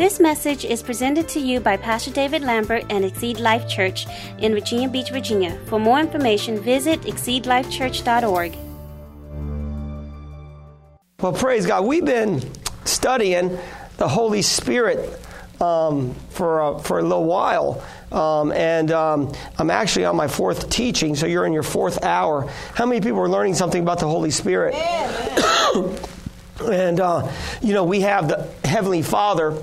This message is presented to you by Pastor David Lambert and Exceed Life Church in Virginia Beach, Virginia. For more information, visit exceedlifechurch.org. Well, praise God. We've been studying the Holy Spirit um, for, a, for a little while. Um, and um, I'm actually on my fourth teaching, so you're in your fourth hour. How many people are learning something about the Holy Spirit? and, uh, you know, we have the Heavenly Father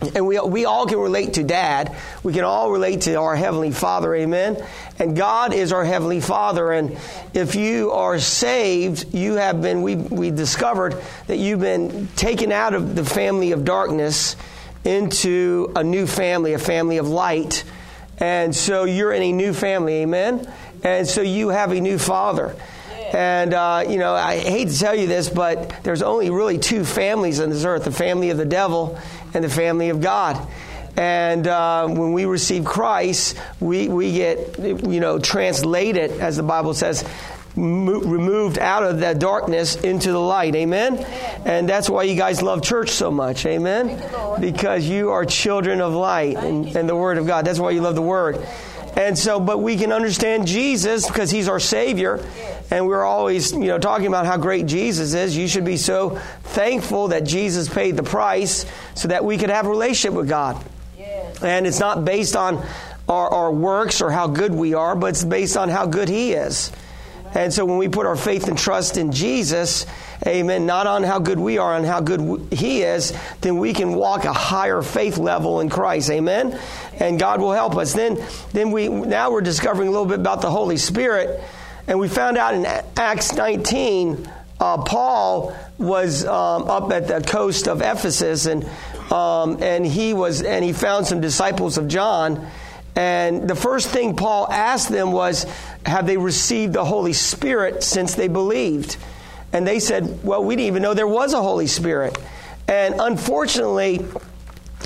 and we, we all can relate to dad. We can all relate to our Heavenly Father, amen? And God is our Heavenly Father. And if you are saved, you have been, we, we discovered that you've been taken out of the family of darkness into a new family, a family of light. And so you're in a new family, amen? And so you have a new father. And, uh, you know, I hate to tell you this, but there's only really two families on this earth the family of the devil and the family of God. And uh, when we receive Christ, we, we get, you know, translated, as the Bible says, mo- removed out of that darkness into the light. Amen? And that's why you guys love church so much. Amen? Because you are children of light and, and the Word of God. That's why you love the Word. And so, but we can understand Jesus because He's our Savior. And we're always, you know, talking about how great Jesus is. You should be so thankful that Jesus paid the price so that we could have a relationship with God. And it's not based on our, our works or how good we are, but it's based on how good He is. And so when we put our faith and trust in Jesus, amen, not on how good we are, on how good He is, then we can walk a higher faith level in Christ, amen? And God will help us. Then, then we, now we're discovering a little bit about the Holy Spirit. And we found out in Acts 19, uh, Paul was um, up at the coast of Ephesus, and um, and he was and he found some disciples of John. And the first thing Paul asked them was, "Have they received the Holy Spirit since they believed?" And they said, "Well, we didn't even know there was a Holy Spirit." And unfortunately,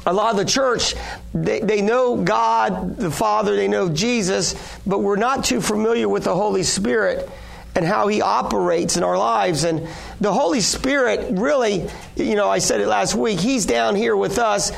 a lot of the church, they, they know God, the Father, they know Jesus, but we're not too familiar with the Holy Spirit and how He operates in our lives. And the Holy Spirit really, you know, I said it last week, He's down here with us.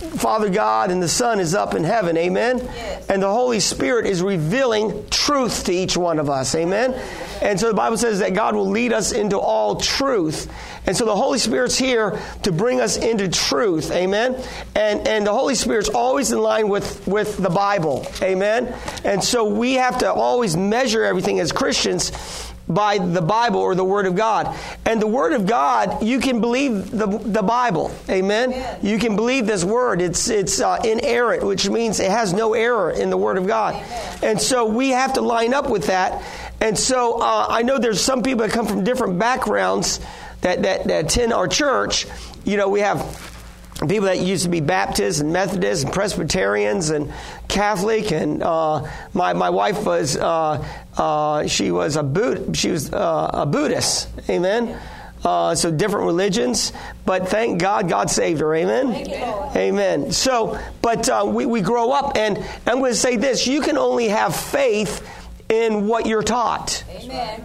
Father God and the Son is up in heaven, amen? Yes. And the Holy Spirit is revealing truth to each one of us, amen? And so the Bible says that God will lead us into all truth. And so the Holy Spirit's here to bring us into truth. Amen. And and the Holy Spirit's always in line with, with the Bible. Amen. And so we have to always measure everything as Christians by the Bible or the Word of God. And the Word of God, you can believe the, the Bible. Amen? Amen. You can believe this Word. It's, it's uh, inerrant, which means it has no error in the Word of God. Amen. And so we have to line up with that. And so uh, I know there's some people that come from different backgrounds that, that, that attend our church. You know, we have people that used to be Baptists and Methodists and Presbyterians and Catholic. And uh, my, my wife was, uh, uh, she was a, Buddhist. she was uh, a Buddhist. Amen. Uh, so different religions, but thank God, God saved her. Amen. Amen. So, but uh, we, we grow up, and I'm going to say this: you can only have faith in what you're taught. Amen.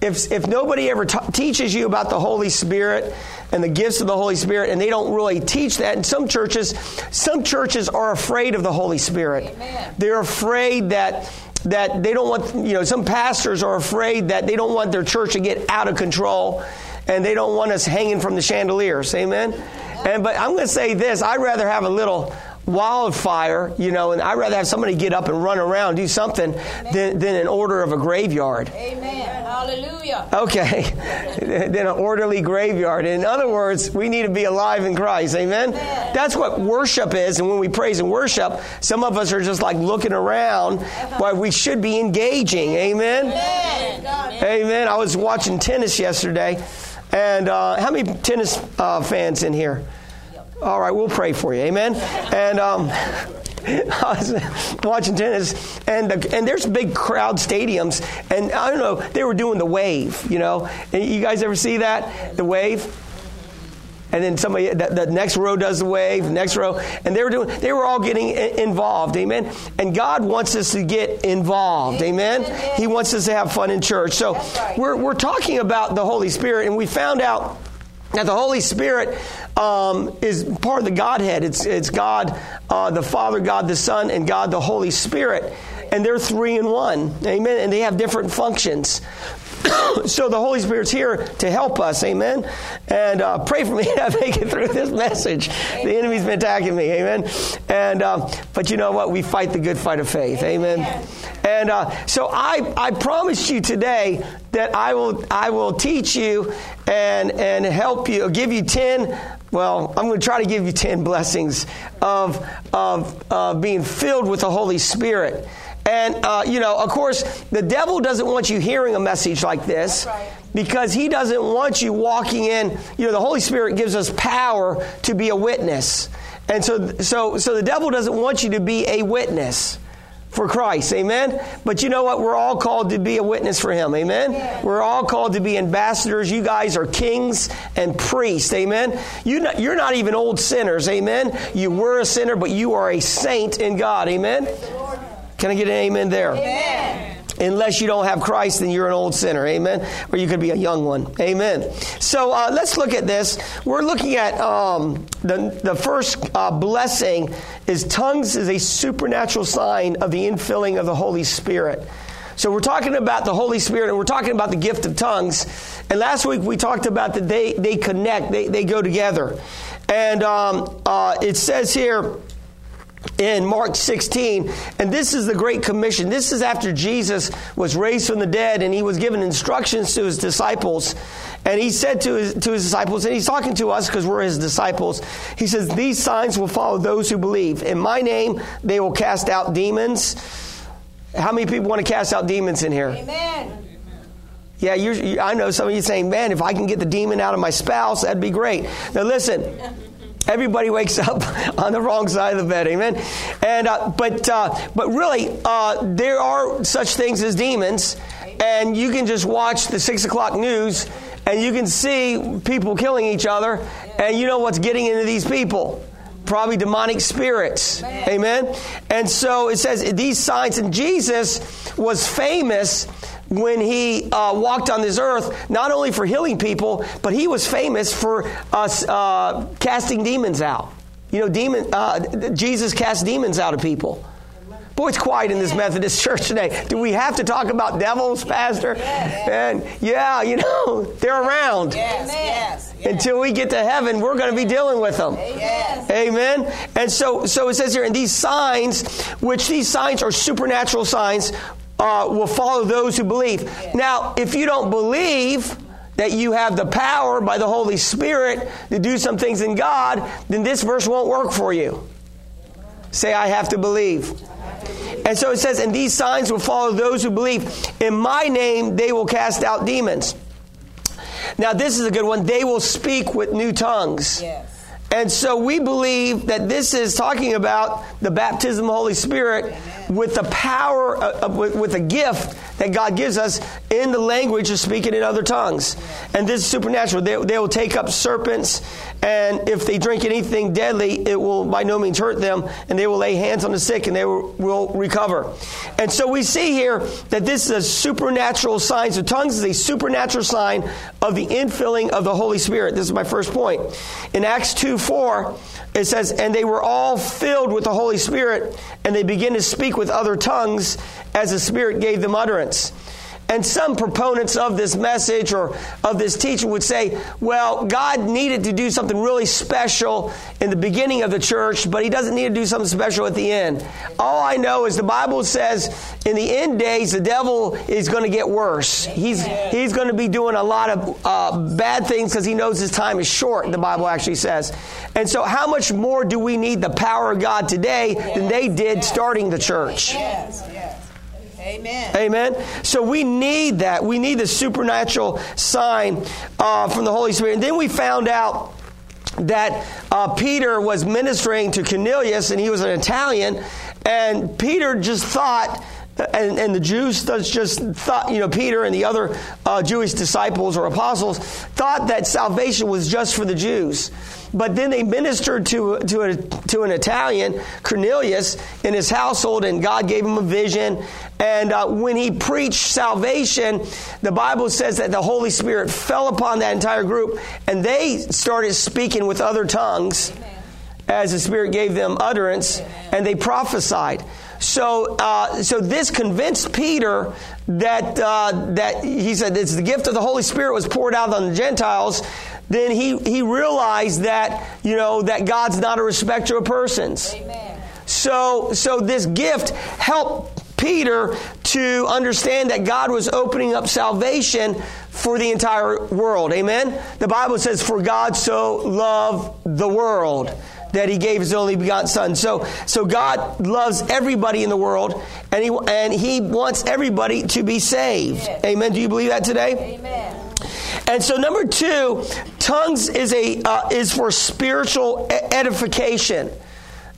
If, if nobody ever ta- teaches you about the Holy Spirit and the gifts of the Holy Spirit, and they don't really teach that, in some churches, some churches are afraid of the Holy Spirit. Amen. They're afraid that that they don't want, you know, some pastors are afraid that they don't want their church to get out of control and they don't want us hanging from the chandeliers. Amen. And but I'm going to say this: I'd rather have a little wildfire, you know, and I'd rather have somebody get up and run around, do something, than, than an order of a graveyard. Amen. Hallelujah. Okay. than an orderly graveyard. In other words, we need to be alive in Christ. Amen? Amen? That's what worship is. And when we praise and worship, some of us are just like looking around while we should be engaging. Amen? Amen. Amen. I was watching tennis yesterday. And uh, how many tennis uh, fans in here? All right, we'll pray for you. Amen. And um, I was watching tennis, and the, and there's big crowd stadiums, and I don't know, they were doing the wave. You know, you guys ever see that the wave? And then somebody, the, the, next row does the wave, the next row, and they were doing, they were all getting involved, amen. And God wants us to get involved, amen. He wants us to have fun in church. So we're we're talking about the Holy Spirit, and we found out Now, the Holy Spirit um, is part of the Godhead. It's, it's God, uh, the Father, God the Son, and God the Holy Spirit. And they're three in one. Amen. And they have different functions. so the Holy Spirit's here to help us, amen. And uh, pray for me to make it through this message. Amen. The enemy's been attacking me, amen. And uh, but you know what? We fight the good fight of faith, amen. amen. And uh, so I, I promised you today that I will I will teach you and and help you, give you ten. Well, I'm going to try to give you ten blessings of of uh, being filled with the Holy Spirit. And, uh, you know, of course, the devil doesn't want you hearing a message like this right. because he doesn't want you walking in. You know, the Holy Spirit gives us power to be a witness. And so, so, so the devil doesn't want you to be a witness for Christ. Amen? But you know what? We're all called to be a witness for Him. Amen? Yeah. We're all called to be ambassadors. You guys are kings and priests. Amen? You not, you're not even old sinners. Amen? You were a sinner, but you are a saint in God. Amen? Can I get an amen there? Amen. Unless you don't have Christ, then you're an old sinner. Amen. Or you could be a young one. Amen. So uh, let's look at this. We're looking at um, the, the first uh, blessing is tongues is a supernatural sign of the infilling of the Holy Spirit. So we're talking about the Holy Spirit and we're talking about the gift of tongues. And last week we talked about that they, they connect, they, they go together. And um, uh, it says here, in Mark 16. And this is the Great Commission. This is after Jesus was raised from the dead and he was given instructions to his disciples. And he said to his, to his disciples, and he's talking to us because we're his disciples, he says, These signs will follow those who believe. In my name, they will cast out demons. How many people want to cast out demons in here? Amen. Yeah, you, I know some of you saying, man, if I can get the demon out of my spouse, that'd be great. Now, listen. Everybody wakes up on the wrong side of the bed, amen. And uh, but uh, but really, uh, there are such things as demons, and you can just watch the six o'clock news, and you can see people killing each other, and you know what's getting into these people probably demonic spirits. Amen. Amen. And so it says these signs, and Jesus was famous when he uh, walked on this earth, not only for healing people, but he was famous for us uh, casting demons out. You know, demon, uh, Jesus cast demons out of people. Boy, it's quiet in this Methodist church today. Do we have to talk about devils, Pastor? Yes. And yeah, you know, they're around. Yes, yes, yes. Until we get to heaven, we're going to be dealing with them. Yes. Amen. And so, so it says here, and these signs, which these signs are supernatural signs, uh, will follow those who believe. Now, if you don't believe that you have the power by the Holy Spirit to do some things in God, then this verse won't work for you. Say, I have to believe. And so it says, and these signs will follow those who believe. In my name, they will cast out demons. Now, this is a good one. They will speak with new tongues. Yes. And so we believe that this is talking about the baptism of the Holy Spirit Amen. With the power, uh, with, with a gift that God gives us in the language of speaking in other tongues. And this is supernatural. They, they will take up serpents, and if they drink anything deadly, it will by no means hurt them, and they will lay hands on the sick and they will, will recover. And so we see here that this is a supernatural sign. So tongues is a supernatural sign of the infilling of the Holy Spirit. This is my first point. In Acts 2 4, it says, And they were all filled with the Holy Spirit, and they began to speak with other tongues as the Spirit gave them utterance. And some proponents of this message or of this teaching would say, well, God needed to do something really special in the beginning of the church, but he doesn't need to do something special at the end. All I know is the Bible says in the end days, the devil is going to get worse. He's, he's going to be doing a lot of uh, bad things because he knows his time is short, the Bible actually says. And so, how much more do we need the power of God today than they did starting the church? Yes. Amen. Amen. So we need that. We need the supernatural sign uh, from the Holy Spirit. And then we found out that uh, Peter was ministering to Cornelius, and he was an Italian, and Peter just thought and, and the Jews just thought, you know, Peter and the other uh, Jewish disciples or apostles thought that salvation was just for the Jews. But then they ministered to, to, a, to an Italian, Cornelius, in his household, and God gave him a vision. And uh, when he preached salvation, the Bible says that the Holy Spirit fell upon that entire group, and they started speaking with other tongues as the Spirit gave them utterance, and they prophesied. So, uh, so this convinced Peter that uh, that he said it's the gift of the Holy Spirit was poured out on the Gentiles. Then he he realized that you know that God's not a respecter of persons. Amen. So so this gift helped Peter to understand that God was opening up salvation for the entire world. Amen. The Bible says, "For God so loved the world." That he gave his only begotten son. So, so God loves everybody in the world and he, and he wants everybody to be saved. Yes. Amen. Do you believe that today? Amen. And so number two, tongues is a uh, is for spiritual edification.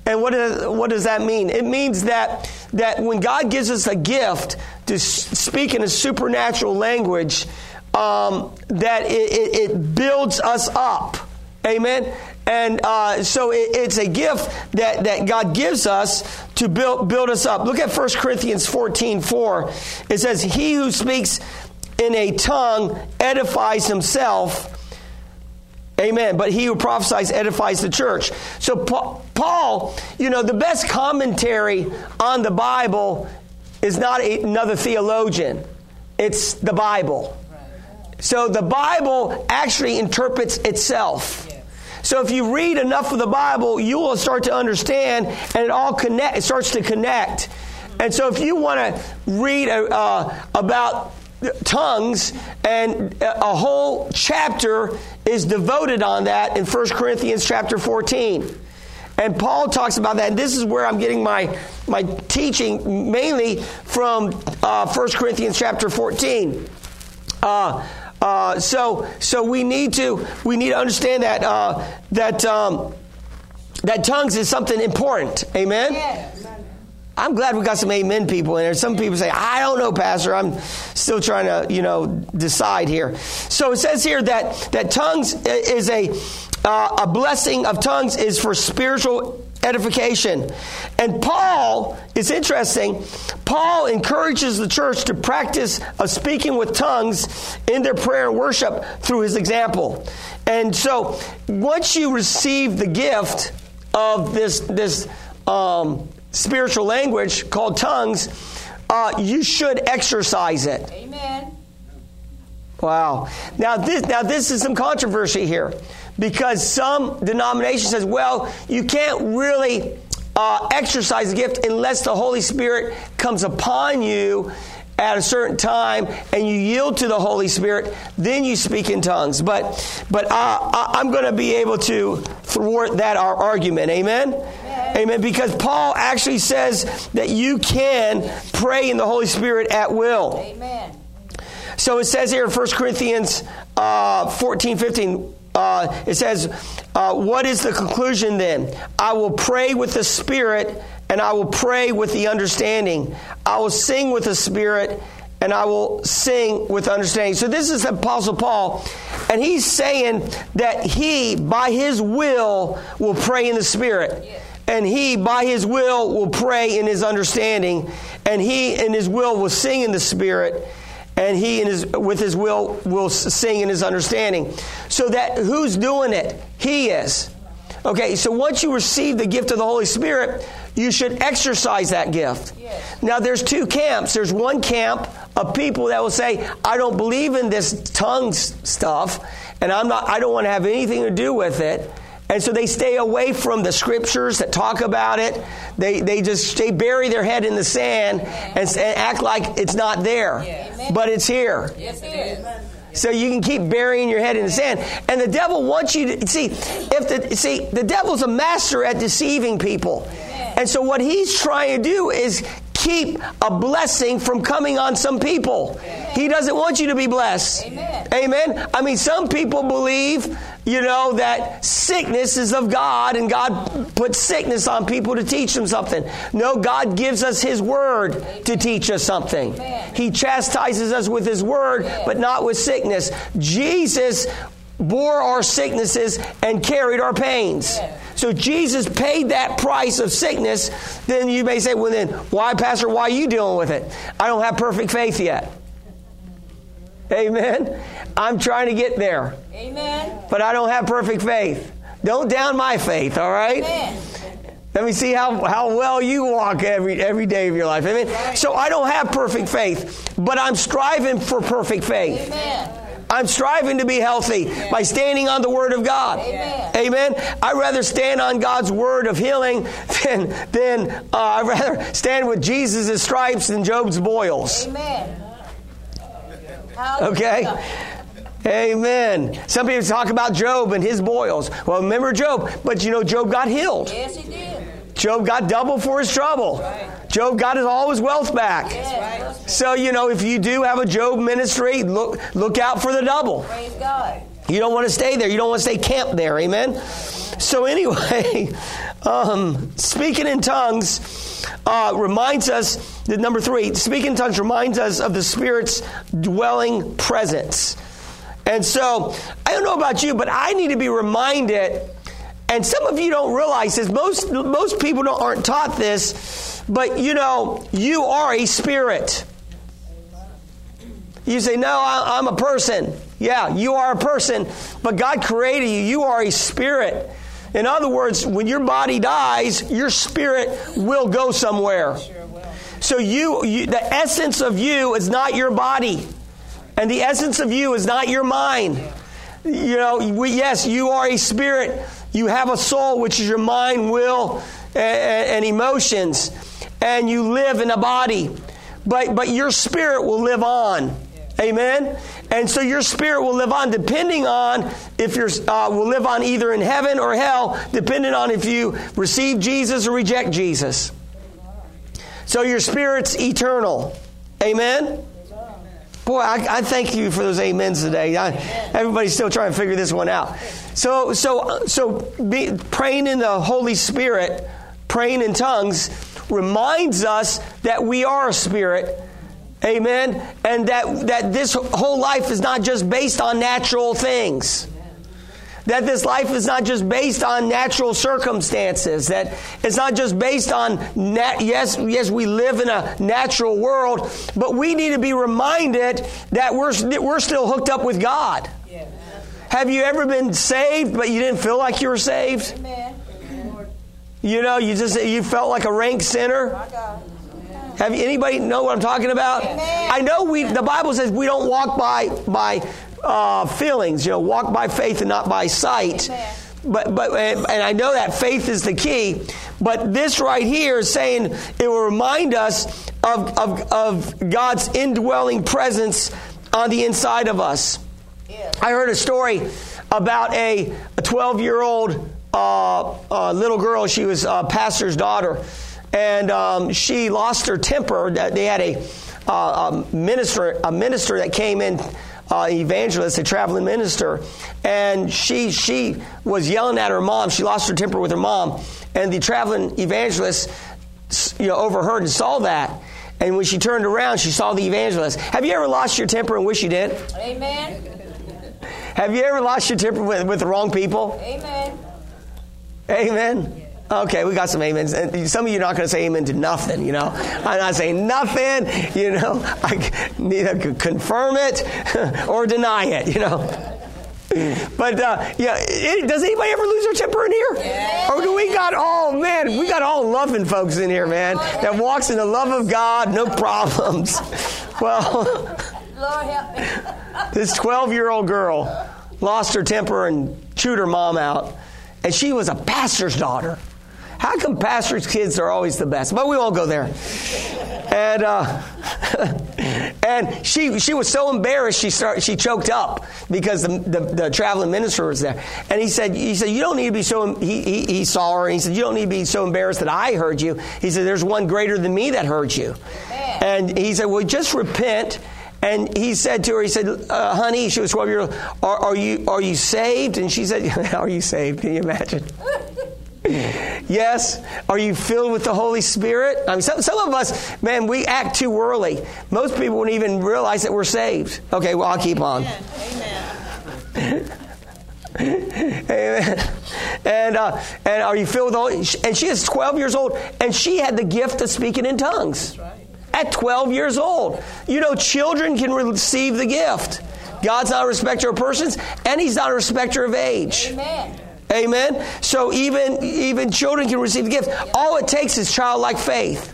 And what, is, what does that mean? It means that, that when God gives us a gift to speak in a supernatural language, um, that it, it, it builds us up. Amen. And uh, so it, it's a gift that, that God gives us to build, build us up. Look at 1 Corinthians 14 4. It says, He who speaks in a tongue edifies himself. Amen. But he who prophesies edifies the church. So, Paul, you know, the best commentary on the Bible is not another theologian, it's the Bible. So, the Bible actually interprets itself. So if you read enough of the Bible, you will start to understand, and it all connect. It starts to connect. And so if you want to read uh, about tongues, and a whole chapter is devoted on that in 1 Corinthians chapter 14. And Paul talks about that. And this is where I'm getting my, my teaching mainly from uh, 1 Corinthians chapter 14. Uh, uh, so, so we need to we need to understand that uh, that um, that tongues is something important. Amen. I'm glad we got some amen people in there. Some people say, I don't know, Pastor. I'm still trying to, you know, decide here. So it says here that, that tongues is a, uh, a blessing of tongues is for spiritual edification. And Paul, it's interesting, Paul encourages the church to practice of speaking with tongues in their prayer and worship through his example. And so once you receive the gift of this, this um, spiritual language called tongues, uh, you should exercise it. Amen. Wow. Now this, now this is some controversy here because some denomination says, well, you can't really uh, exercise the gift unless the Holy Spirit comes upon you at a certain time and you yield to the Holy Spirit, then you speak in tongues. But but I, am going to be able to thwart that our argument. Amen? Amen? Amen. Because Paul actually says that you can pray in the Holy Spirit at will. Amen. So it says here in 1 Corinthians uh, 14, 15, uh, it says, uh, What is the conclusion then? I will pray with the Spirit, and I will pray with the understanding. I will sing with the Spirit, and I will sing with understanding. So this is the Apostle Paul, and he's saying that he, by his will, will pray in the Spirit. And he, by his will, will pray in his understanding. And he, in his will, will sing in the Spirit and he in his, with his will will sing in his understanding. So that who's doing it? He is. Okay, so once you receive the gift of the Holy Spirit, you should exercise that gift. Yes. Now there's two camps. There's one camp of people that will say, I don't believe in this tongues stuff, and I'm not I don't want to have anything to do with it. And so they stay away from the scriptures that talk about it. They, they just they bury their head in the sand and, and act like it's not there. Yes. But it's here. Yes, it is. So you can keep burying your head in the sand. And the devil wants you to see if the see the devil's a master at deceiving people. And so what he's trying to do is keep a blessing from coming on some people. He doesn't want you to be blessed. Amen. Amen. I mean, some people believe you know, that sickness is of God and God puts sickness on people to teach them something. No, God gives us His Word to teach us something. He chastises us with His Word, but not with sickness. Jesus bore our sicknesses and carried our pains. So Jesus paid that price of sickness. Then you may say, well, then why, Pastor, why are you dealing with it? I don't have perfect faith yet. Amen. I'm trying to get there. Amen. But I don't have perfect faith. Don't down my faith, all right? Amen. Let me see how, how well you walk every, every day of your life. Amen. So I don't have perfect faith, but I'm striving for perfect faith. Amen. I'm striving to be healthy by standing on the Word of God. Amen. Amen. I'd rather stand on God's Word of healing than, than uh, I'd rather stand with Jesus' stripes than Job's boils. Amen. Okay? Amen. Some people talk about Job and his boils. Well, remember Job, but you know, Job got healed. Yes, he did. Job got double for his trouble. Job got his, all his wealth back. Yes. So, you know, if you do have a Job ministry, look, look out for the double. Praise God. You don't want to stay there. You don't want to stay camped there. Amen. So anyway, um, speaking in tongues uh, reminds us that number three, speaking in tongues reminds us of the Spirit's dwelling presence. And so I don't know about you, but I need to be reminded. And some of you don't realize this. Most most people aren't taught this, but you know you are a spirit. You say, No, I- I'm a person. Yeah, you are a person, but God created you. You are a spirit. In other words, when your body dies, your spirit will go somewhere. So you, you the essence of you is not your body. And the essence of you is not your mind. You know, we, yes, you are a spirit. You have a soul, which is your mind, will, and, and emotions. And you live in a body. But, but your spirit will live on. Amen? And so your spirit will live on depending on if you're, uh, will live on either in heaven or hell, depending on if you receive Jesus or reject Jesus. So your spirit's eternal. Amen? Boy, I, I thank you for those amens today. I, everybody's still trying to figure this one out. So, so, so be, praying in the Holy Spirit, praying in tongues, reminds us that we are a spirit. Amen. And that, that this whole life is not just based on natural things. That this life is not just based on natural circumstances. That it's not just based on, nat- yes, yes, we live in a natural world, but we need to be reminded that we're, that we're still hooked up with God. Have you ever been saved, but you didn't feel like you were saved? Amen. You know, you just you felt like a rank sinner. Have anybody know what I'm talking about? Amen. I know we. The Bible says we don't walk by by uh, feelings. You know, walk by faith and not by sight. Amen. But but and and I know that faith is the key. But this right here is saying it will remind us of of, of God's indwelling presence on the inside of us. Yes. I heard a story about a 12 year old uh, uh, little girl. She was a pastor's daughter, and um, she lost her temper. They had a, uh, a minister, a minister that came in. Uh, evangelist, a traveling minister, and she she was yelling at her mom. She lost her temper with her mom, and the traveling evangelist, you know, overheard and saw that. And when she turned around, she saw the evangelist. Have you ever lost your temper and wish you didn't? Amen. Have you ever lost your temper with, with the wrong people? Amen. Amen. Okay, we got some amens. And some of you are not going to say amen to nothing, you know. I'm not saying nothing, you know. I neither confirm it or deny it, you know. But uh, yeah, it, does anybody ever lose their temper in here? Or do we got all man? We got all loving folks in here, man. That walks in the love of God, no problems. Well. Lord help me. this 12 year old girl lost her temper and chewed her mom out. And she was a pastor's daughter. How come pastors' kids are always the best? But we won't go there. And uh, and she she was so embarrassed she started she choked up because the, the, the traveling minister was there. And he said he said you don't need to be so he, he he saw her and he said you don't need to be so embarrassed that I heard you. He said there's one greater than me that heard you. Amen. And he said well just repent and he said to her, he said, uh, "Honey," she was 12 years old. Are, are you are you saved? And she said, "Are you saved? Can you imagine?" yes. Are you filled with the Holy Spirit? I mean, some, some of us, man, we act too early. Most people wouldn't even realize that we're saved. Okay, well, I'll keep on. Amen. Amen. And uh, and are you filled with the Holy? And she is 12 years old, and she had the gift of speaking in tongues. At 12 years old, you know, children can receive the gift. God's not a respecter of persons, and He's not a respecter of age. Amen. Amen. So even even children can receive the gift. All it takes is childlike faith.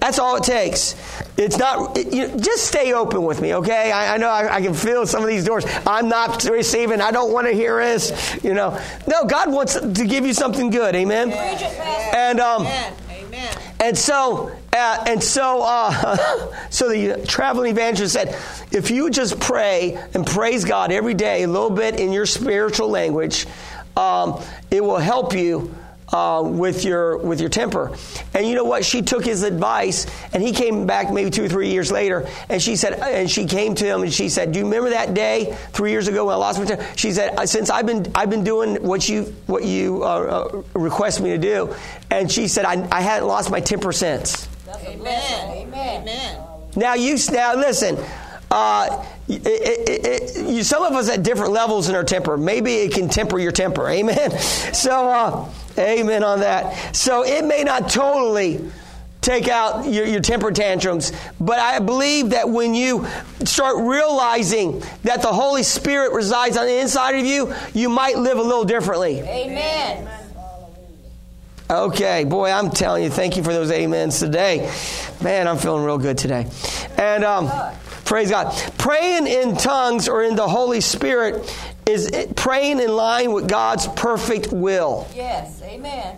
That's all it takes. It's not. it- you just stay open with me, okay? I, I know I, I can feel some of these doors. I'm not receiving. I don't want to hear this. You know. No, God wants to give you something good. Amen. And um. Amen. and so, uh, and so, uh, so the traveling evangelist said, if you just pray and praise God every day, a little bit in your spiritual language, um, it will help you. Uh, with your with your temper, and you know what? She took his advice, and he came back maybe two or three years later, and she said, and she came to him, and she said, "Do you remember that day three years ago when I lost my temper?" She said, "Uh, "Since I've been I've been doing what you what you uh, uh, request me to do," and she said, "I, I hadn't lost my temper since." That's a blessing. Amen. Amen. Now you now listen. Uh, it, it, it, you, some of us at different levels in our temper. Maybe it can temper your temper. Amen. So, uh, amen on that. So it may not totally take out your, your temper tantrums, but I believe that when you start realizing that the Holy Spirit resides on the inside of you, you might live a little differently. Amen. Okay, boy, I'm telling you, thank you for those amens today. Man, I'm feeling real good today. And um, praise God. Praying in tongues or in the Holy Spirit is praying in line with God's perfect will. Yes. Amen.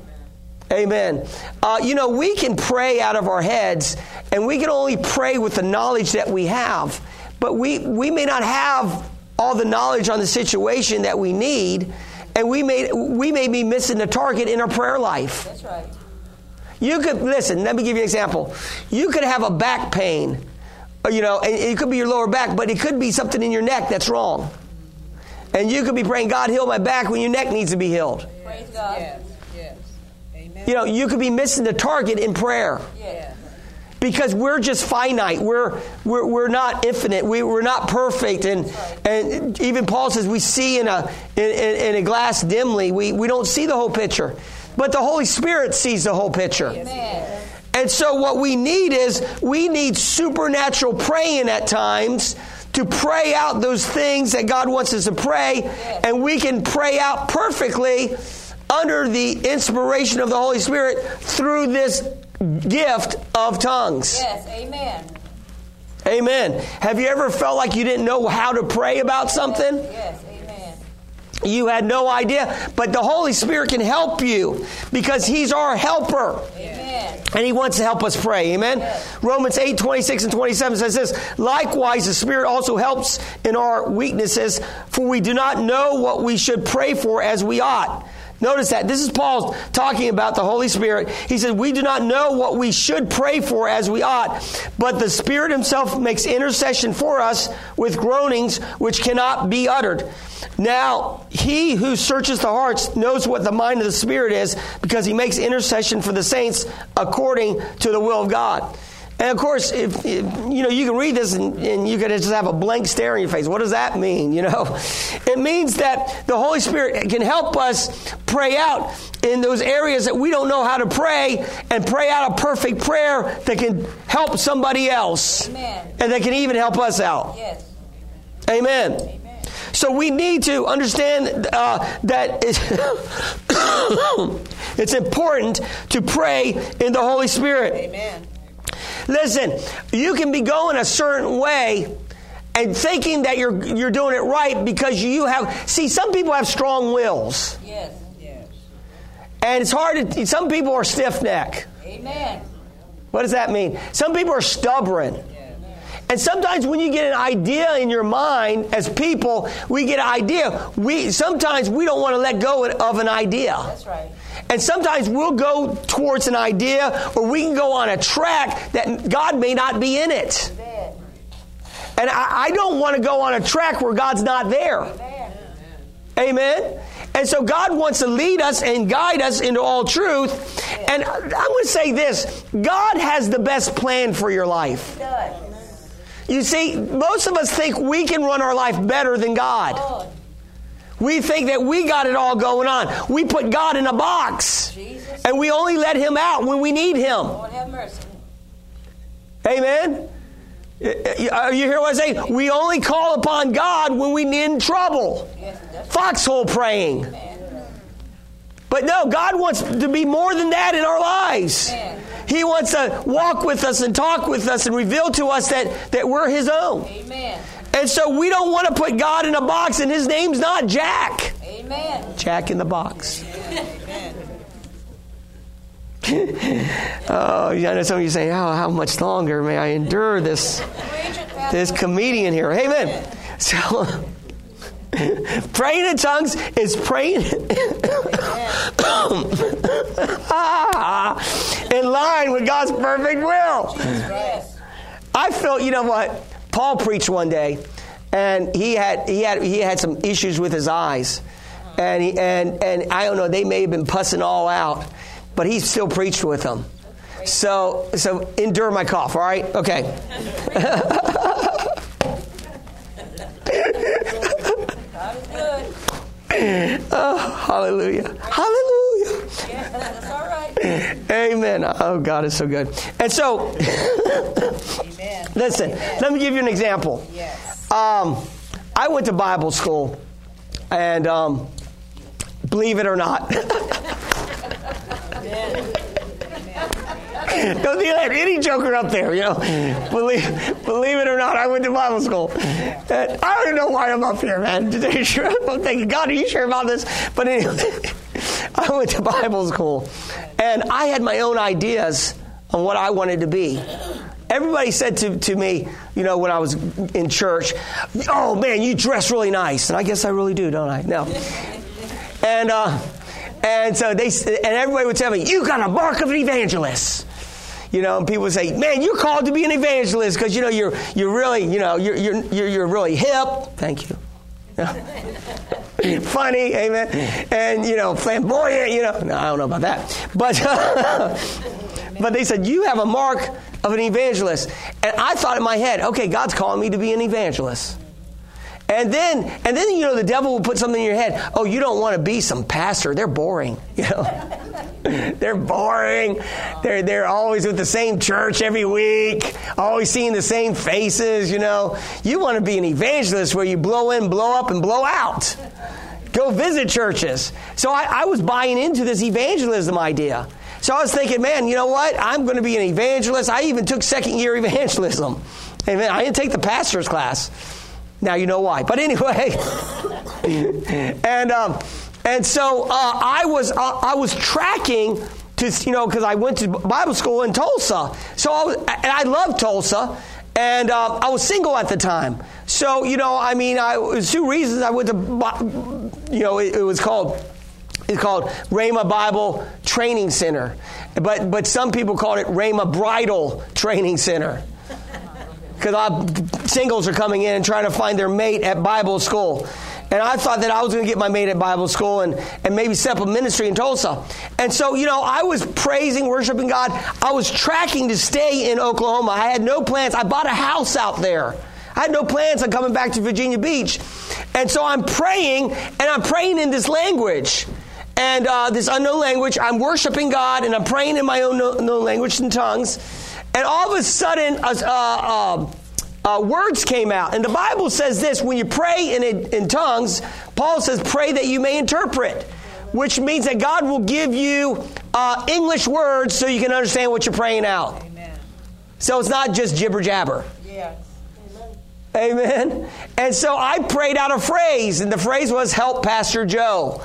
Amen. Uh, you know, we can pray out of our heads, and we can only pray with the knowledge that we have. But we, we may not have all the knowledge on the situation that we need, and we may, we may be missing the target in our prayer life. That's right. You could, listen, let me give you an example. You could have a back pain, uh, you know, and it could be your lower back, but it could be something in your neck that's wrong. And you could be praying, God, heal my back when your neck needs to be healed. Praise God. Yes, yes. Amen. You know, you could be missing the target in prayer. Yes. Because we're just finite. We're, we're, we're not infinite. We, we're not perfect. And, and even Paul says we see in a, in, in, a glass dimly. We, we don't see the whole picture. But the Holy Spirit sees the whole picture. Amen. And so what we need is we need supernatural praying at times to pray out those things that God wants us to pray. And we can pray out perfectly under the inspiration of the Holy Spirit through this gift of tongues. Yes. Amen. Amen. Have you ever felt like you didn't know how to pray about something? Yes. Amen. You had no idea, but the Holy Spirit can help you because He's our helper. Amen. And he wants to help us pray. Amen. Romans 8, 26 and 27 says this Likewise, the Spirit also helps in our weaknesses, for we do not know what we should pray for as we ought. Notice that. This is Paul talking about the Holy Spirit. He says, We do not know what we should pray for as we ought, but the Spirit Himself makes intercession for us with groanings which cannot be uttered. Now, He who searches the hearts knows what the mind of the Spirit is because He makes intercession for the saints according to the will of God. And of course, if, if you know, you can read this and, and you can just have a blank stare on your face. What does that mean? You know, it means that the Holy Spirit can help us pray out in those areas that we don't know how to pray, and pray out a perfect prayer that can help somebody else, Amen. and that can even help us out. Yes. Amen. So we need to understand uh, that it's, it's important to pray in the Holy Spirit. Amen. Listen, you can be going a certain way and thinking that you're you're doing it right because you have see some people have strong wills Yes. Yes. and it's hard to some people are stiff neck. Amen. What does that mean? Some people are stubborn. And sometimes when you get an idea in your mind as people, we get an idea. We sometimes we don't want to let go of an idea. That's right. And sometimes we'll go towards an idea or we can go on a track that God may not be in it. Amen. And I, I don't want to go on a track where God's not there. Amen. And so God wants to lead us and guide us into all truth. And I'm going to say this God has the best plan for your life. You see, most of us think we can run our life better than God. Oh. We think that we got it all going on. We put God in a box. And we only let Him out when we need Him. Lord have mercy. Amen? Are you hear what I say? We only call upon God when we need in trouble. Foxhole praying. But no, God wants to be more than that in our lives. He wants to walk with us and talk with us and reveal to us that, that we're His own. Amen. And so we don't want to put God in a box, and His name's not Jack. Amen. Jack in the box. oh, I know some of you saying, "How oh, how much longer may I endure this Preach it, Pastor. this comedian here?" Amen. So, praying in tongues is praying in line with God's perfect will. I felt, you know what? Paul preached one day, and he had he had he had some issues with his eyes, and he, and and I don't know. They may have been pussing all out, but he still preached with them. So so endure my cough. All right, okay. God is good. Oh, hallelujah, hallelujah. That's all right. Amen. Oh, God is so good. And so, Amen. listen. Let me give you an example. Yes. Um, I went to Bible school, and um, believe it or not, don't think I have any joker up there, you know. Believe, believe it or not, I went to Bible school. And I don't even know why I'm up here, man. Are you sure? I'm thinking, God, are you sure about this? But anyway, I went to Bible school, and I had my own ideas on what I wanted to be. Everybody said to, to me, you know, when I was in church, oh man, you dress really nice. And I guess I really do, don't I? No. And, uh, and so they, and everybody would tell me, you got a mark of an evangelist. You know, and people would say, man, you're called to be an evangelist because, you know, you're, you're really, you know, you're, you're, you're really hip. Thank you. Funny, amen. And, you know, flamboyant, you know. No, I don't know about that. But, but they said, you have a mark of an evangelist. And I thought in my head, okay, God's calling me to be an evangelist. And then, and then, you know, the devil will put something in your head. Oh, you don't want to be some pastor. They're boring. You know, they're boring. They're, they're always with the same church every week, always seeing the same faces, you know. You want to be an evangelist where you blow in, blow up, and blow out. Go visit churches. So I, I was buying into this evangelism idea. So I was thinking, man, you know what? I'm going to be an evangelist. I even took second year evangelism. Amen. I didn't take the pastor's class. Now you know why. But anyway, and um, and so uh, I was uh, I was tracking to you know because I went to Bible school in Tulsa. So I was, and I loved Tulsa, and uh, I was single at the time. So you know, I mean, I it was two reasons I went to you know it, it was called it's called Rhema Bible Training Center, but but some people called it Rhema Bridal Training Center because singles are coming in and trying to find their mate at Bible school. And I thought that I was going to get my mate at Bible school and, and maybe set up a ministry in Tulsa. And so, you know, I was praising, worshiping God. I was tracking to stay in Oklahoma. I had no plans. I bought a house out there. I had no plans on coming back to Virginia Beach. And so I'm praying, and I'm praying in this language. And uh, this unknown language, I'm worshiping God, and I'm praying in my own unknown language and tongues. And all of a sudden, uh, uh, uh, words came out. And the Bible says this when you pray in, in tongues, Paul says, pray that you may interpret, which means that God will give you uh, English words so you can understand what you're praying out. Amen. So it's not just jibber jabber. Yes. Amen. And so I prayed out a phrase, and the phrase was, Help Pastor Joe.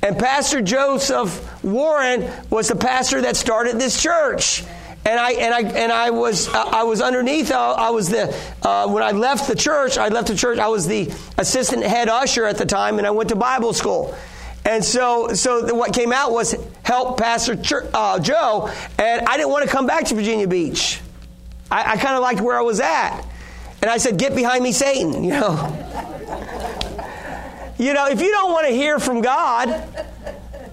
And Pastor Joseph Warren was the pastor that started this church. And I and I and I was uh, I was underneath. Uh, I was the uh, when I left the church. I left the church. I was the assistant head usher at the time, and I went to Bible school. And so, so what came out was help Pastor Ch- uh, Joe, and I didn't want to come back to Virginia Beach. I, I kind of liked where I was at. And I said, Get behind me, Satan, you know. you know, if you don't want to hear from God,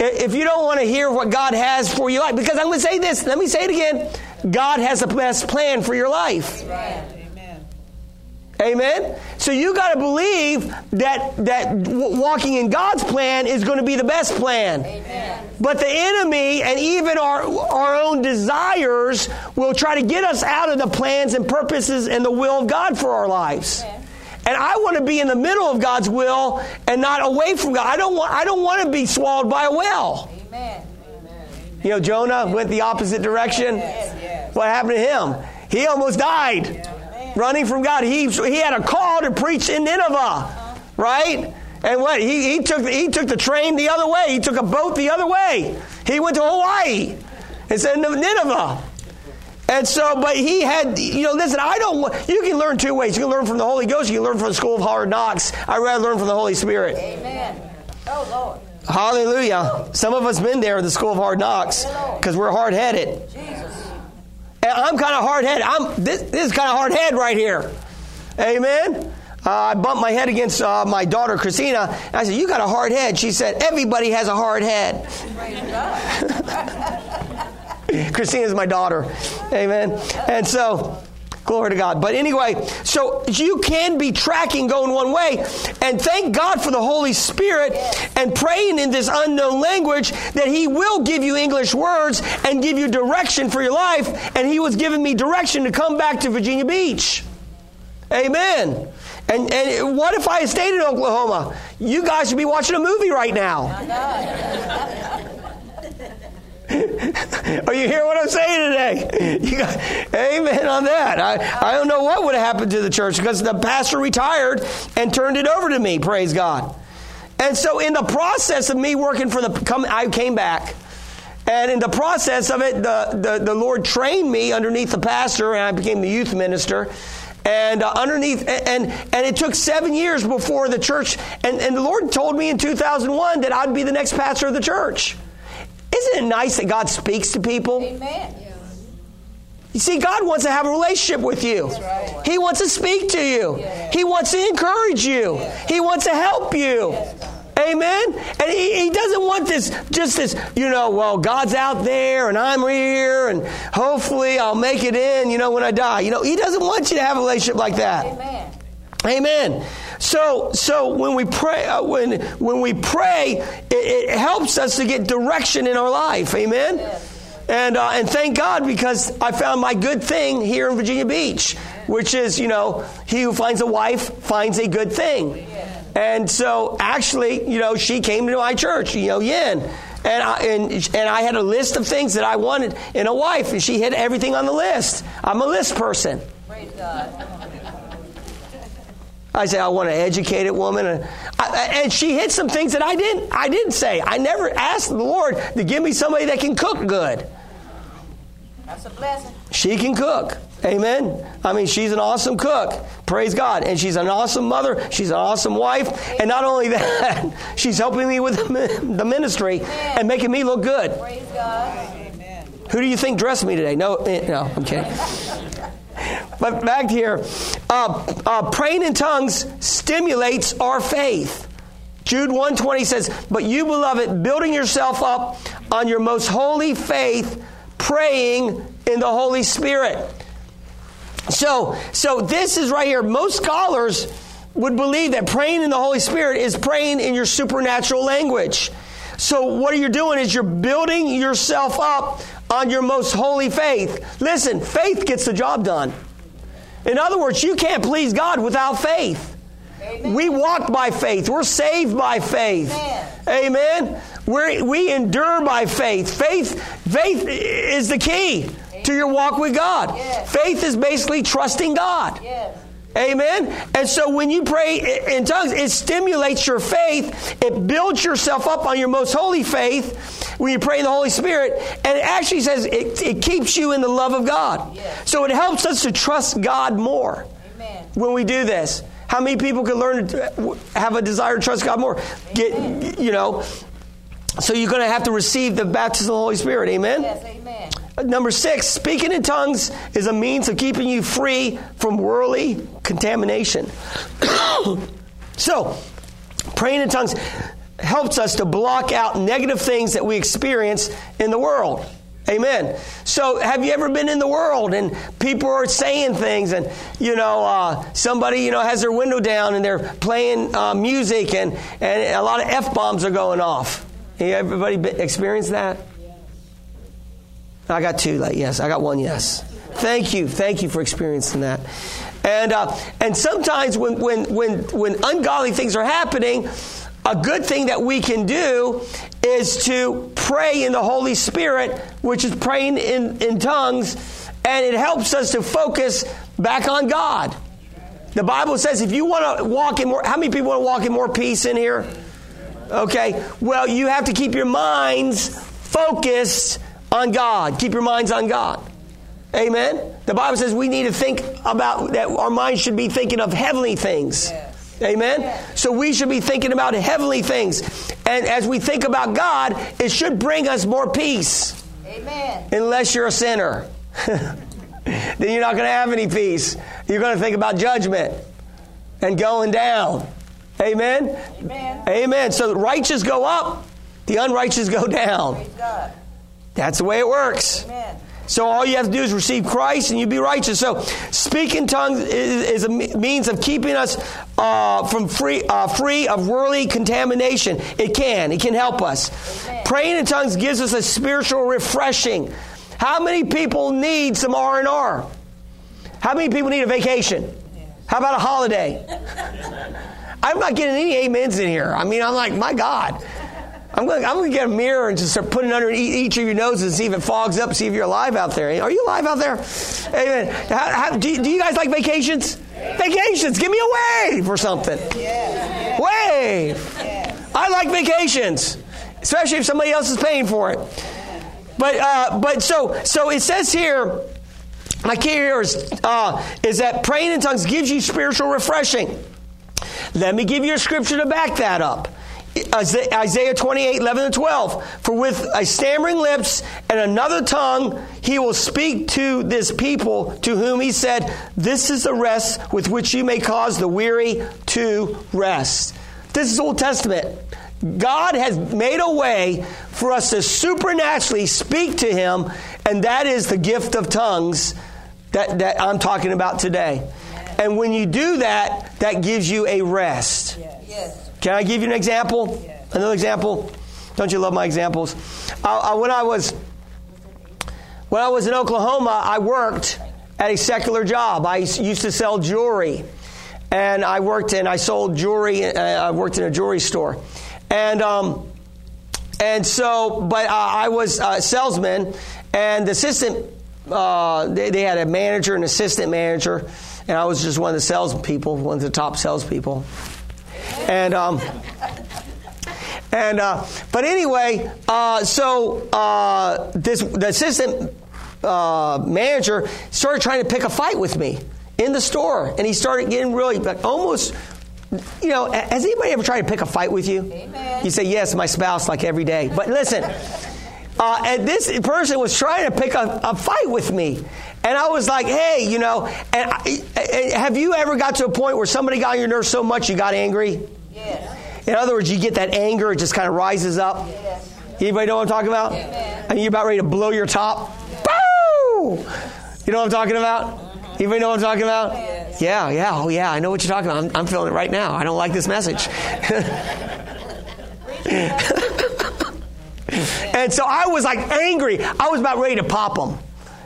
if you don't want to hear what God has for your life, because I'm going to say this, let me say it again God has the best plan for your life. Amen. Amen. So you got to believe that that walking in God's plan is going to be the best plan. Amen. But the enemy and even our our own desires will try to get us out of the plans and purposes and the will of God for our lives. Amen. And I want to be in the middle of God's will and not away from God. I don't want I don't want to be swallowed by a whale. Amen. You know, Jonah went the opposite direction. yes. What happened to him? He almost died running from God. He, he had a call to preach in Nineveh, uh-huh. right? And what? He, he, took, the, he took the train the other way, he took a boat the other way. He went to Hawaii instead of Nineveh. And so, but he had, you know, listen, I don't you can learn two ways. You can learn from the Holy Ghost, you can learn from the school of hard knocks. I'd rather learn from the Holy Spirit. Amen. Oh, Lord. Hallelujah. Some of us been there in the school of hard knocks because we're hard headed. Jesus. And I'm kind of hard headed. I'm this, this is kind of hard head right here. Amen. Uh, I bumped my head against uh, my daughter Christina. I said, "You got a hard head." She said, "Everybody has a hard head." God. Christina's my daughter. Amen. And so, glory to God. But anyway, so you can be tracking going one way. And thank God for the Holy Spirit and praying in this unknown language that He will give you English words and give you direction for your life. And He was giving me direction to come back to Virginia Beach. Amen. And, and what if I had stayed in Oklahoma? You guys should be watching a movie right now. Are you hearing what I'm saying today? Got, amen on that. I, I don't know what would have happened to the church because the pastor retired and turned it over to me, praise God. And so in the process of me working for the, come, I came back. And in the process of it, the, the, the Lord trained me underneath the pastor and I became the youth minister. And uh, underneath, and, and it took seven years before the church, and, and the Lord told me in 2001 that I'd be the next pastor of the church. Isn't it nice that God speaks to people? Amen. You see, God wants to have a relationship with you. He wants to speak to you. He wants to encourage you. He wants to help you. Amen. And he, he doesn't want this, just this, you know, well, God's out there and I'm here and hopefully I'll make it in, you know, when I die. You know, He doesn't want you to have a relationship like that. Amen. Amen. So, so when we pray, uh, when when we pray, it, it helps us to get direction in our life. Amen. And uh, and thank God because I found my good thing here in Virginia Beach, which is you know he who finds a wife finds a good thing. And so actually, you know, she came to my church, you know, Yin. And I, and, and I had a list of things that I wanted in a wife, and she hit everything on the list. I'm a list person. Praise God. I say I want an educated woman, and, I, and she hit some things that I didn't. I didn't say. I never asked the Lord to give me somebody that can cook good. That's a blessing. She can cook. Amen. I mean, she's an awesome cook. Praise God. And she's an awesome mother. She's an awesome wife. And not only that, she's helping me with the ministry and making me look good. Praise God. Amen. Who do you think dressed me today? No, eh, no, I'm kidding. But back here, uh, uh, praying in tongues stimulates our faith. Jude 120 says, But you, beloved, building yourself up on your most holy faith, praying in the Holy Spirit. So, so this is right here. Most scholars would believe that praying in the Holy Spirit is praying in your supernatural language. So what are you're doing is you're building yourself up on your most holy faith. Listen, faith gets the job done. In other words, you can't please God without faith. Amen. We walk by faith. We're saved by faith. Amen. We're, we endure by faith. Faith, faith is the key to your walk with God. Yes. Faith is basically trusting God. Yes. Amen. And so when you pray in tongues, it stimulates your faith. It builds yourself up on your most holy faith when you pray in the Holy Spirit. And it actually says it, it keeps you in the love of God. Yes. So it helps us to trust God more Amen. when we do this. How many people can learn to uh, have a desire to trust God more? Get, you know, so you're going to have to receive the baptism of the Holy Spirit. Amen. Yes. Amen. Number six, speaking in tongues is a means of keeping you free from worldly contamination. so, praying in tongues helps us to block out negative things that we experience in the world. Amen. So, have you ever been in the world and people are saying things, and you know, uh, somebody you know has their window down and they're playing uh, music, and and a lot of f bombs are going off. You everybody experienced that? I got two. Like yes, I got one. Yes. Thank you. Thank you for experiencing that. And uh, and sometimes when when when when ungodly things are happening, a good thing that we can do is to pray in the Holy Spirit, which is praying in, in tongues, and it helps us to focus back on God. The Bible says if you want to walk in more, how many people want to walk in more peace in here? Okay, well, you have to keep your minds focused on God. Keep your minds on God. Amen. The Bible says we need to think about that our minds should be thinking of heavenly things. Amen. So we should be thinking about heavenly things. And as we think about God, it should bring us more peace. Amen. Unless you're a sinner. then you're not going to have any peace. You're going to think about judgment and going down. Amen. Amen. Amen. So the righteous go up, the unrighteous go down. That's the way it works. Amen. So all you have to do is receive Christ and you'd be righteous. So speaking tongues is, is a means of keeping us uh, from free, uh, free of worldly contamination. It can. It can help us. Amen. Praying in tongues gives us a spiritual refreshing. How many people need some R and R? How many people need a vacation? How about a holiday? I'm not getting any amens in here. I mean, I'm like, my God. I'm going, I'm to get a mirror and just start putting it under each of your noses and see if it fogs up, see if you're alive out there. Are you alive out there? Amen. How, how, do, you, do you guys like vacations? Vacations. Give me a wave or something. Wave. I like vacations, especially if somebody else is paying for it. But, uh, but so, so it says here, my key here is, uh, is that praying in tongues gives you spiritual refreshing. Let me give you a scripture to back that up. Isaiah 28, 11 and 12. For with a stammering lips and another tongue, he will speak to this people to whom he said, This is the rest with which you may cause the weary to rest. This is Old Testament. God has made a way for us to supernaturally speak to him, and that is the gift of tongues that, that I'm talking about today. And when you do that, that gives you a rest. Yes. Can I give you an example? Another example? Don't you love my examples? Uh, uh, when I was when I was in Oklahoma, I worked at a secular job. I used to sell jewelry, and I worked and I sold jewelry. Uh, I worked in a jewelry store, and um, and so, but uh, I was a salesman, and the assistant. Uh, they, they had a manager and assistant manager, and I was just one of the salespeople, one of the top salespeople. And um, and uh, but anyway, uh, so uh, this the assistant uh, manager started trying to pick a fight with me in the store, and he started getting really like almost. You know, has anybody ever tried to pick a fight with you? Amen. You say yes, my spouse, like every day. But listen, uh, and this person was trying to pick a, a fight with me. And I was like, hey, you know, and I, I- have you ever got to a point where somebody got on your nerves so much you got angry? Yes. In other words, you get that anger, it just kind of rises up. Yes. Anybody know what I'm talking about? And you're about ready to blow your top. Boo! You know what I'm talking about? Mm-hmm. Anybody know what I'm talking about? Yeah, yeah, oh yeah, I know what you're talking about. I'm, I'm feeling it right now. I don't like this message. and so I was like angry. I was about ready to pop them.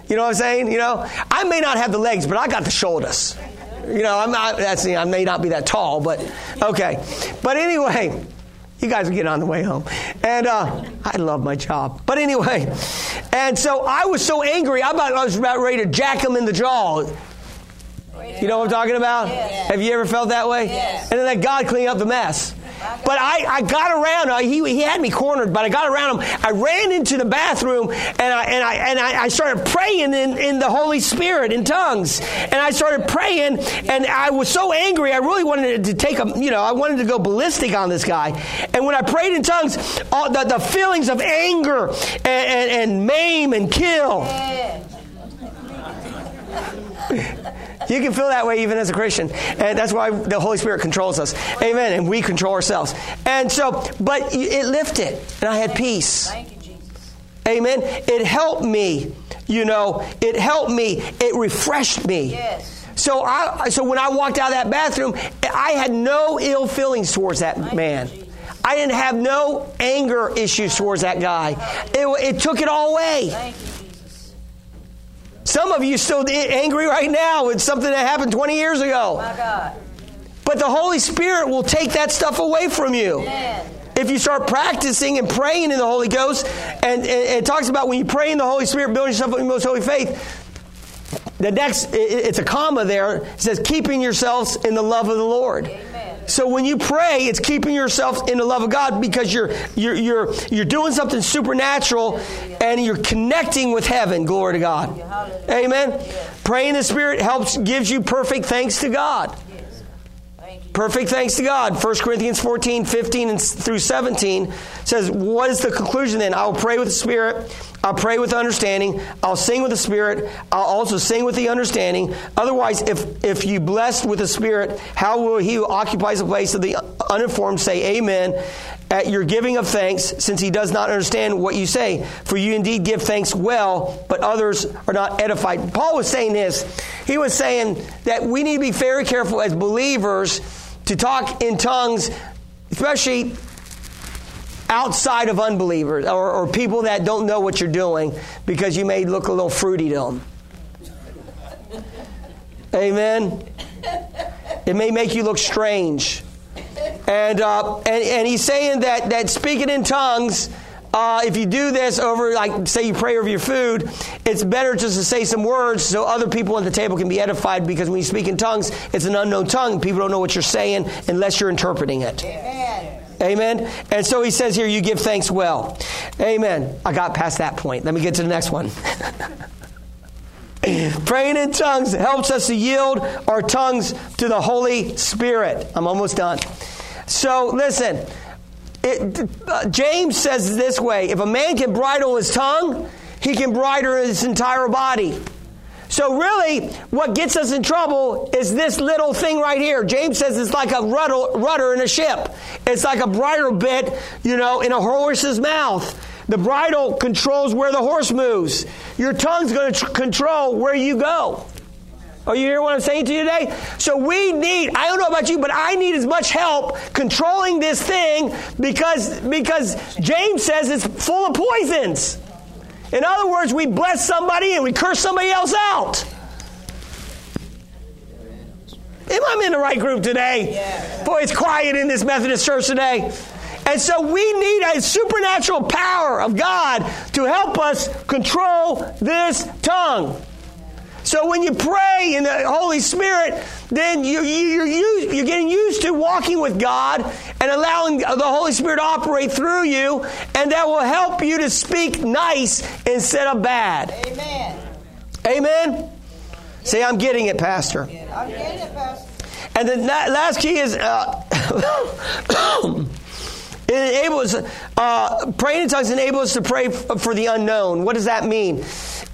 You know what I'm saying? You know, I may not have the legs, but I got the shoulders. You know, I'm not. That's I may not be that tall, but okay. But anyway, you guys are getting on the way home, and uh, I love my job. But anyway, and so I was so angry. I, about, I was about ready to jack him in the jaw. You know what I'm talking about? Yes. Have you ever felt that way? Yes. And then let God clean up the mess. But I, I got around. Uh, he, he had me cornered, but I got around him. I ran into the bathroom and I, and I, and I, I started praying in, in the Holy Spirit in tongues. And I started praying and I was so angry. I really wanted to take a, you know, I wanted to go ballistic on this guy. And when I prayed in tongues, all the, the feelings of anger and, and, and maim and kill. You can feel that way even as a Christian. And that's why the Holy Spirit controls us. Amen. And we control ourselves. And so, but it lifted, and I had peace. Thank you, Jesus. Amen. It helped me. You know, it helped me. It refreshed me. Yes. So I, so when I walked out of that bathroom, I had no ill feelings towards that man. I didn't have no anger issues towards that guy. It, it took it all away. Thank you, Jesus. Some of you still angry right now with something that happened 20 years ago. My God. But the Holy Spirit will take that stuff away from you. Amen. If you start practicing and praying in the Holy Ghost, and, and it talks about when you pray in the Holy Spirit, building yourself up in most holy faith, the next, it- it's a comma there, it says, keeping yourselves in the love of the Lord. Amen. So when you pray, it's keeping yourself in the love of God because you're you're you're you're doing something supernatural and you're connecting with heaven. Glory to God. Amen. Praying the Spirit helps gives you perfect thanks to God. Perfect thanks to God. 1 Corinthians 14, 15 and through 17 says, What is the conclusion then? I will pray with the Spirit. I'll pray with understanding. I'll sing with the Spirit. I'll also sing with the understanding. Otherwise, if, if you blessed with the Spirit, how will he who occupies the place of the uninformed say amen at your giving of thanks, since he does not understand what you say? For you indeed give thanks well, but others are not edified. Paul was saying this. He was saying that we need to be very careful as believers to talk in tongues, especially outside of unbelievers or, or people that don't know what you're doing because you may look a little fruity to them. Amen. It may make you look strange. And, uh, and, and he's saying that, that speaking in tongues, uh, if you do this over, like, say you pray over your food, it's better just to say some words so other people at the table can be edified because when you speak in tongues, it's an unknown tongue. People don't know what you're saying unless you're interpreting it. Amen. Amen. And so he says here, you give thanks well. Amen. I got past that point. Let me get to the next one. Praying in tongues helps us to yield our tongues to the Holy Spirit. I'm almost done. So listen, it, uh, James says this way if a man can bridle his tongue, he can bridle his entire body. So really, what gets us in trouble is this little thing right here. James says it's like a rudder, rudder in a ship. It's like a bridle bit, you know, in a horse's mouth. The bridle controls where the horse moves. Your tongue's going to tr- control where you go. Are you hearing what I'm saying to you today? So we need, I don't know about you, but I need as much help controlling this thing because, because James says it's full of poisons. In other words, we bless somebody and we curse somebody else out. Am I in the right group today? Boy, it's quiet in this Methodist church today. And so we need a supernatural power of God to help us control this tongue. So when you pray in the Holy Spirit, then you, you, you're, used, you're getting used to walking with God and allowing the Holy Spirit to operate through you, and that will help you to speak nice instead of bad. Amen. Amen? Say, I'm getting it, Pastor. I'm getting it, Pastor. And the last key is uh, it enables uh, praying in tongues enables us to pray for the unknown. What does that mean?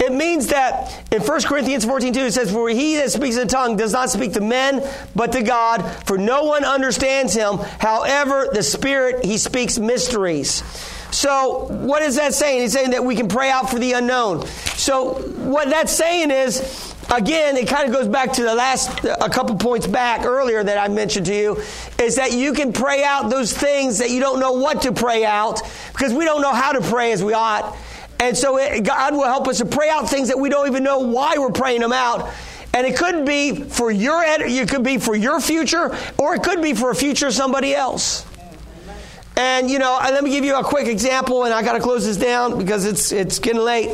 It means that in 1 Corinthians 14 2, it says, For he that speaks in a tongue does not speak to men, but to God, for no one understands him. However, the Spirit, he speaks mysteries. So, what is that saying? He's saying that we can pray out for the unknown. So, what that's saying is, again, it kind of goes back to the last, a couple points back earlier that I mentioned to you, is that you can pray out those things that you don't know what to pray out because we don't know how to pray as we ought. And so it, God will help us to pray out things that we don't even know why we're praying them out. And it could be for your, it could be for your future, or it could be for a future of somebody else. And you know, let me give you a quick example, and I got to close this down because it's it's getting late.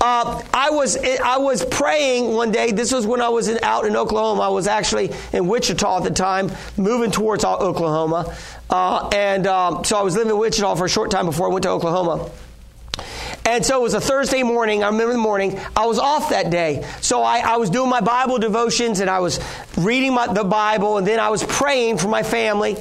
Uh, I was I was praying one day. This was when I was in, out in Oklahoma. I was actually in Wichita at the time, moving towards Oklahoma. Uh, and um, so I was living in Wichita for a short time before I went to Oklahoma. And so it was a Thursday morning. I remember the morning. I was off that day. So I, I was doing my Bible devotions and I was reading my, the Bible and then I was praying for my family.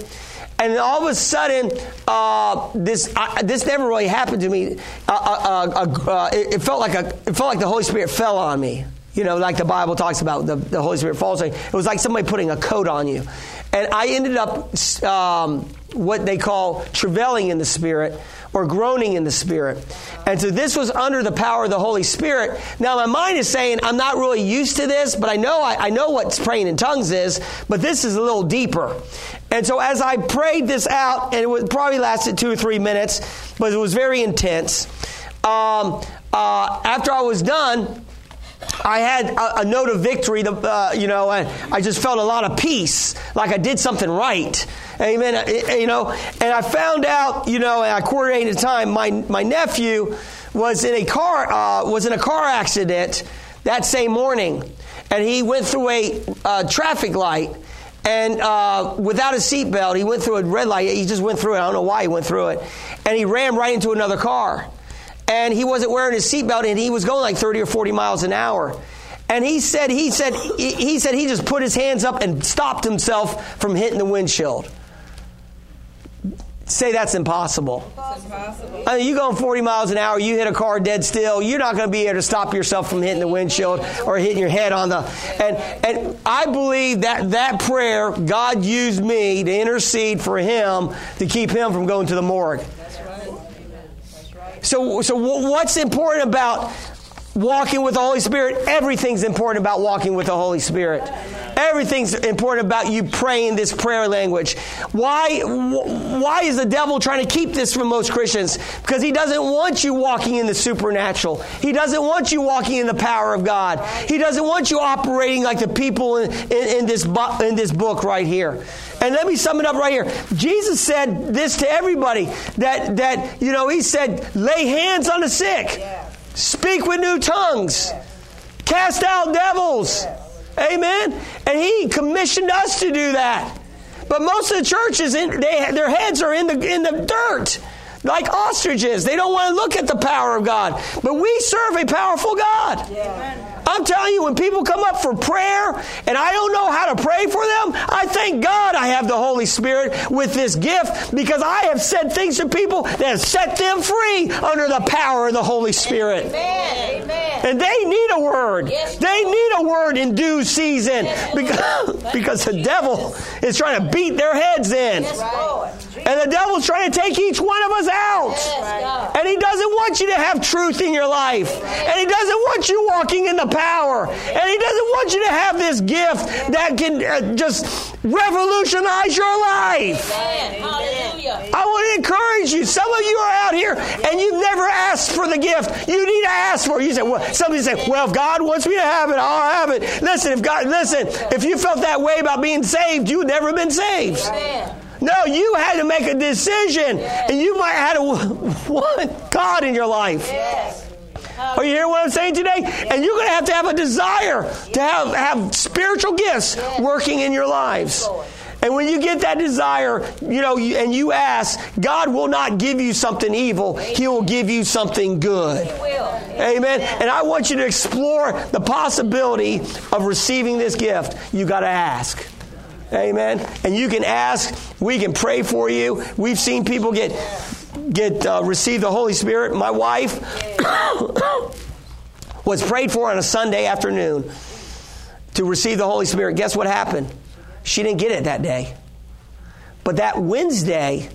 And then all of a sudden, uh, this I, this never really happened to me. Uh, uh, uh, uh it, it, felt like a it felt like the Holy Spirit fell on me. You know, like the Bible talks about the, the Holy Spirit falls on you. It was like somebody putting a coat on you. And I ended up um, what they call travailing in the Spirit or groaning in the Spirit. And so this was under the power of the Holy Spirit. Now my mind is saying, I'm not really used to this, but I know I, I know what praying in tongues is, but this is a little deeper. And so as I prayed this out, and it would probably lasted two or three minutes, but it was very intense. Um, uh, after I was done, I had a, a note of victory, the, uh, you know, and I just felt a lot of peace, like I did something right. Amen. Uh, you know, and I found out, you know, and I coordinated time. My my nephew was in a car uh, was in a car accident that same morning, and he went through a uh, traffic light. And uh, without a seatbelt, he went through a red light. He just went through it. I don't know why he went through it. And he ran right into another car and he wasn't wearing his seatbelt and he was going like 30 or 40 miles an hour. And he said, he said, he said he just put his hands up and stopped himself from hitting the windshield. Say that's impossible. impossible. I mean, you going 40 miles an hour, you hit a car dead still, you're not going to be able to stop yourself from hitting the windshield or hitting your head on the. And, and I believe that that prayer, God used me to intercede for him to keep him from going to the morgue. So, so what's important about walking with the Holy Spirit? Everything's important about walking with the Holy Spirit. Everything's important about you praying this prayer language. Why, why is the devil trying to keep this from most Christians? Because he doesn't want you walking in the supernatural. He doesn't want you walking in the power of God. He doesn't want you operating like the people in, in, in this, in this book right here. And let me sum it up right here. Jesus said this to everybody that, that you know, he said, lay hands on the sick, speak with new tongues, cast out devils. Amen. And he commissioned us to do that. But most of the churches, they, their heads are in the, in the dirt like ostriches. They don't want to look at the power of God. But we serve a powerful God. I'm telling you, when people come up for prayer and I don't know how to pray for them, I thank God I have the Holy Spirit with this gift because I have said things to people that have set them free under the power of the Holy Spirit. Amen. Amen. And they need a word. Yes, they need a word in due season yes, because, because the devil is trying to beat their heads in. Yes, and the devil's trying to take each one of us out. Yes, and he doesn't want you to have truth in your life. And he doesn't want you walking in the power. And he doesn't want you to have this gift that can uh, just revolutionize your life. I want to encourage you. Some of you are out here and you've never asked for the gift. You need to ask for it. You say, well, somebody say, well, if God wants me to have it, I'll have it. Listen, if God, listen, if you felt that way about being saved, you've never been saved. Amen. No, you had to make a decision. Yes. And you might have to want God in your life. Yes. Are you hearing what I'm saying today? And you're going to have to have a desire to have, have spiritual gifts working in your lives. And when you get that desire, you know, and you ask, God will not give you something evil. He will give you something good. Amen. And I want you to explore the possibility of receiving this gift. You got to ask. Amen. And you can ask. We can pray for you. We've seen people get get uh, receive the Holy Spirit. My wife was prayed for on a Sunday afternoon to receive the Holy Spirit. Guess what happened? She didn't get it that day. But that Wednesday,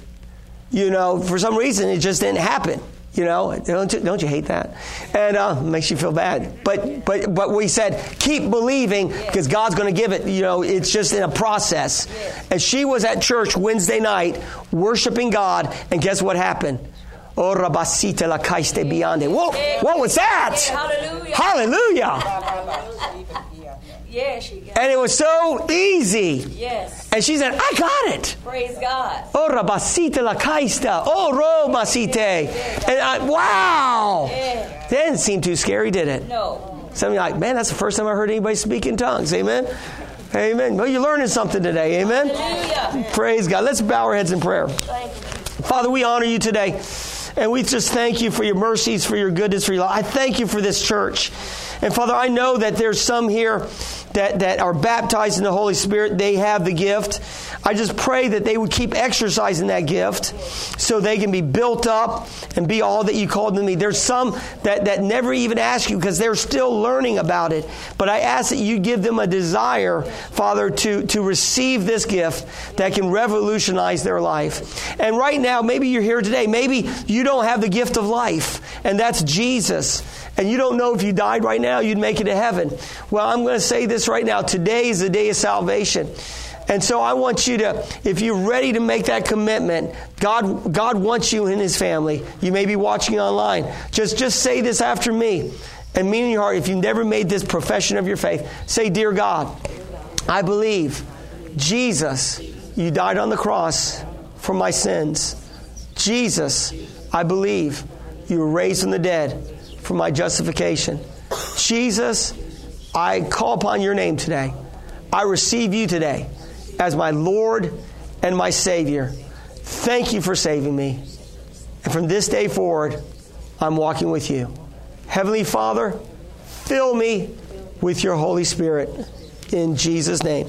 you know, for some reason, it just didn't happen. You know, don't you, don't you hate that? And uh, makes you feel bad. But but but we said keep believing because God's going to give it. You know, it's just in a process. And she was at church Wednesday night worshiping God, and guess what happened? Oh, rabasita la caiste beyond Whoa, what was that? Hallelujah. Hallelujah. Yeah, she got And it was so easy. Yes. And she said, I got it. Praise God. Oh, rabasita la caista. Oh, robasite. Yeah. And I, wow. Yeah. That didn't seem too scary, did it? No. Some of you like, man, that's the first time I heard anybody speak in tongues. Amen. Amen. Well, you're learning something today. Amen. Hallelujah. Praise God. Let's bow our heads in prayer. Father, we honor you today. And we just thank you for your mercies, for your goodness, for your love. I thank you for this church. And Father, I know that there's some here that, that are baptized in the Holy Spirit. They have the gift. I just pray that they would keep exercising that gift so they can be built up and be all that you called them to be. There's some that, that never even ask you because they're still learning about it. But I ask that you give them a desire, Father, to, to receive this gift that can revolutionize their life. And right now, maybe you're here today. Maybe you don't have the gift of life, and that's Jesus and you don't know if you died right now, you'd make it to heaven. Well, I'm going to say this right now. Today is the day of salvation. And so I want you to, if you're ready to make that commitment, God, God wants you in His family. You may be watching online. Just, just say this after me. And mean in your heart, if you've never made this profession of your faith, say, Dear God, I believe Jesus, you died on the cross for my sins. Jesus, I believe you were raised from the dead for my justification. Jesus, I call upon your name today. I receive you today as my Lord and my Savior. Thank you for saving me. And from this day forward, I'm walking with you. Heavenly Father, fill me with your Holy Spirit. In Jesus' name.